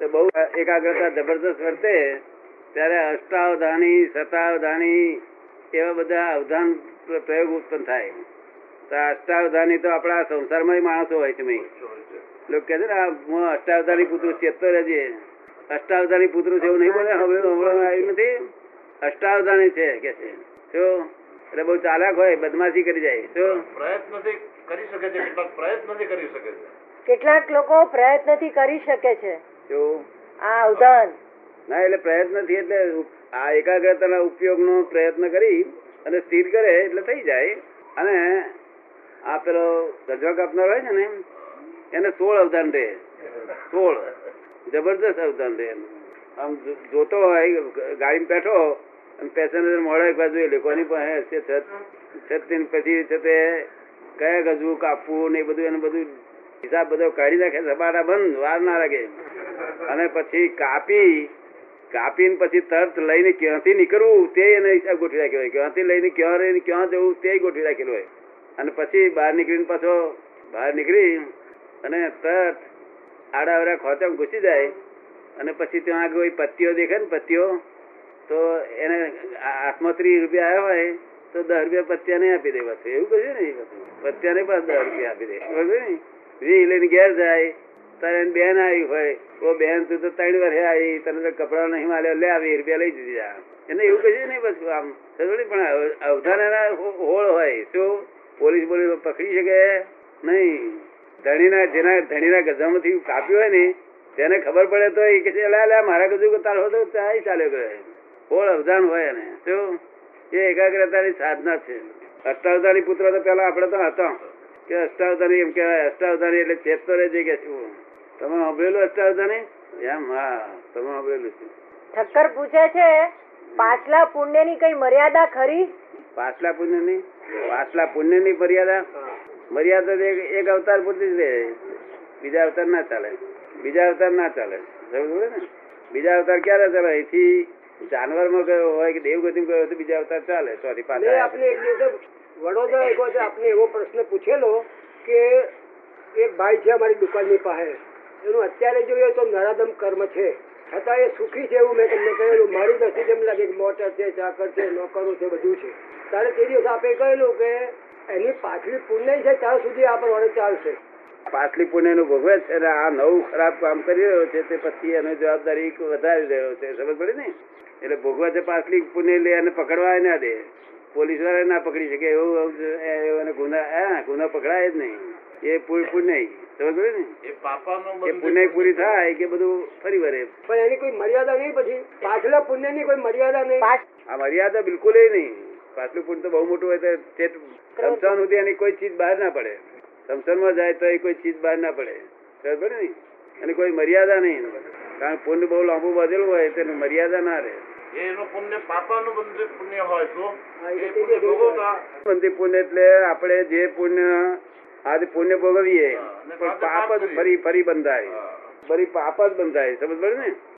તો બહુ એકાગ્રતા જબરદસ્ત વર્તે ત્યારે અષ્ટાવધાની શતાવધાની એવા બધા અવધાન પ્રયોગ ઉત્પન્ન થાય. તો અષ્ટાવધાની તો આપણા સંસારમાં માણસો હોય છે લોકો કહે છે ને હું અષ્ટાવધાની પુત્ર ચેતતો રહેજે અષ્ટાવધાની પુત્ર છે એવું નહીં બોલે હવે હમણાં આવ્યું નથી. અષ્ટાવધાની છે કે છે. શું એટલે બહુ ચાલાક હોય બદમાશી કરી જાય. શું પ્રયત્નથી કરી શકે છે કેટલાક પ્રયત્નથી કરી શકે છે. કેટલાક લોકો પ્રયત્નથી કરી શકે છે. શું ના એટલે પ્રયત્નથી એટલે આ એકાગ્રતાના ઉપયોગનો પ્રયત્ન કરી અને સ્થિર કરે એટલે થઈ જાય. અને આ પેલો ગજવા કાપનાર હોય છે ને એને સોળ અવધાન રહે. સોળ. જબરદસ્ત અવધાન રહે આમ જોતો હોય ગાડીમાં બેઠો અને પેસેન્જર મોડે એક બાજુ એ લોકોની પાસે છે છત પછી છે તે કયા ગજવું કાપવું ને એ બધું એને બધું હિસાબ બધો કાઢી નાખે સપાટા બંધ વાર ના લાગે. અને પછી કાપી, કાપીને પછી તરત લઈને ક્યાંથી નીકળવું તે એને હિસાબ ગોઠવી રાખ્યો હોય. ક્યાંથી લઈને ક્યાં રહીને ક્યાં જવું તે ગોઠવી રાખેલું હોય. અને પછી બહાર નીકળીને પાછો બહાર નીકળી અને તરત આડાવડા ખોચામાં ઘૂસી જાય. અને પછી ત્યાં આગળ કોઈ પત્તીઓ દેખે ને પત્તીઓ, તો એને આ- ત્રીસ રૂપિયા આવ્યા હોય, તો દસ રૂપિયા પત્યાને આપી દે પાછું. એવું કહ્યું ને પત્યાને પાછું દસ રૂપિયા આપી દે. વી લઈને ઘેર જાય. તારે બેન આવી હોય ઓ બેન તું તો ત્રણ વાર આવી, તને તો કપડા નહીં માલે લે આવી, રૂપિયા લઈ દીધી જા. એને એવું કહ્યું નહીં બસ આમ થોડી પણ અવધાન એના હોળ હોય, શું? પોલીસ પોલીસ પકડી શકે? નહીં. ધણીના, જેના ધણીના ગજામાંથી કાપ્યું હોય ને, તેને ખબર પડે તો એ કે લે લે, મારા ગજુ તારો તો ત્યાં ચાલ્યો ગયો હોળ અવધાન હોય એને, શું? એ એકાગ્રતાની સાધના છે. અષ્ટાવધાની પુત્ર તો પેલા આપણે તો હતા. કે અષ્ટાવધાની એમ કહેવાય અષ્ટાવધાની એટલે ચેતતો રહેજે કે શું? તમે અભેલું અત્યારે તને એમ હા તમે અભેલું છે. ઠક્કર પૂછે છે પાછલા પુણ્યની કઈ મર્યાદા ખરી? પાછલા પુણ્યની? પાછલા પુણ્યની મર્યાદા? મર્યાદા તો એક એક અવતાર પૂરતી જ રહે. બીજા અવતાર ના ચાલે. બીજા અવતાર ના ચાલે. સમજ ને? બીજા અવતાર ક્યારે ચાલે? અહીંથી જાનવરમાં ગયો હોય કે દેવગતિ ગયો હોય તો બીજા અવતાર ચાલે. સોરી મેં પાછા આપને એક દિવસે વડોદરા એક વખતે આપણે એવો પ્રશ્ન પૂછેલો કે એક ભાઈ છે અમારી દુકાનની પાસે. એનું અત્યારે જોઈએ તો નરાધમ કર્મ છે. છતાં એ સુખી છે એવું મેં તમને કહેલું. મારી નથી એમ લાગે મોટર છે, ચાકર છે, નોકરો છે, બધું છે. ત્યારે તે દિવસ આપે કહેલું કે એની પાછલી પુણ્ય છે, ત્યાં સુધી આ ચાલશે. પાછલી પુણ્યનું ભોગવે છે અને આ નવું ખરાબ કામ કરી રહ્યો છે, તે પછી એની જવાબદારી વધારી રહ્યો છે. સમજ પડી ને? એટલે ભોગવે છે, પાછલી પુણ્ય લે અને પકડવા ના દે. પોલીસવાળા ના પકડી શકે, એવું એને ગુના ગુના પકડાય જ નહીં. એ પુણ્ય સમજ પડી ને? એ પાપાનું એ પુણ્ય પૂરી થાય કે બધું ફરી વળે? પણ એની કોઈ મર્યાદા નહીં પછી? પાછલા પુણ્યની કોઈ મર્યાદા નહીં? આ મર્યાદા બિલકુલ નહીં. પાછલું પુણ્ય તો બહુ મોટું હોય તો સમસાન સુધી એની કોઈ ચીજ બહાર ના પડે. સમસાનમાં જાય તો એ કોઈ ચીજ બહાર ના પડે. ખબર ને? એની કોઈ મર્યાદા નહીં. કારણ કે પુણ્ય બહુ લાંબુ બાંધેલું હોય તેની મર્યાદા ના રહે. પુણ્ય પુણ્ય પુણ્ય પુણ્ય એટલે આપણે જે પુણ્ય આજે પુણ્ય ભોગવીએ. પણ પાપ જ. ફરી ફરી બંધાય. ફરી પાપ જ બંધાય. સમજ પડે ને?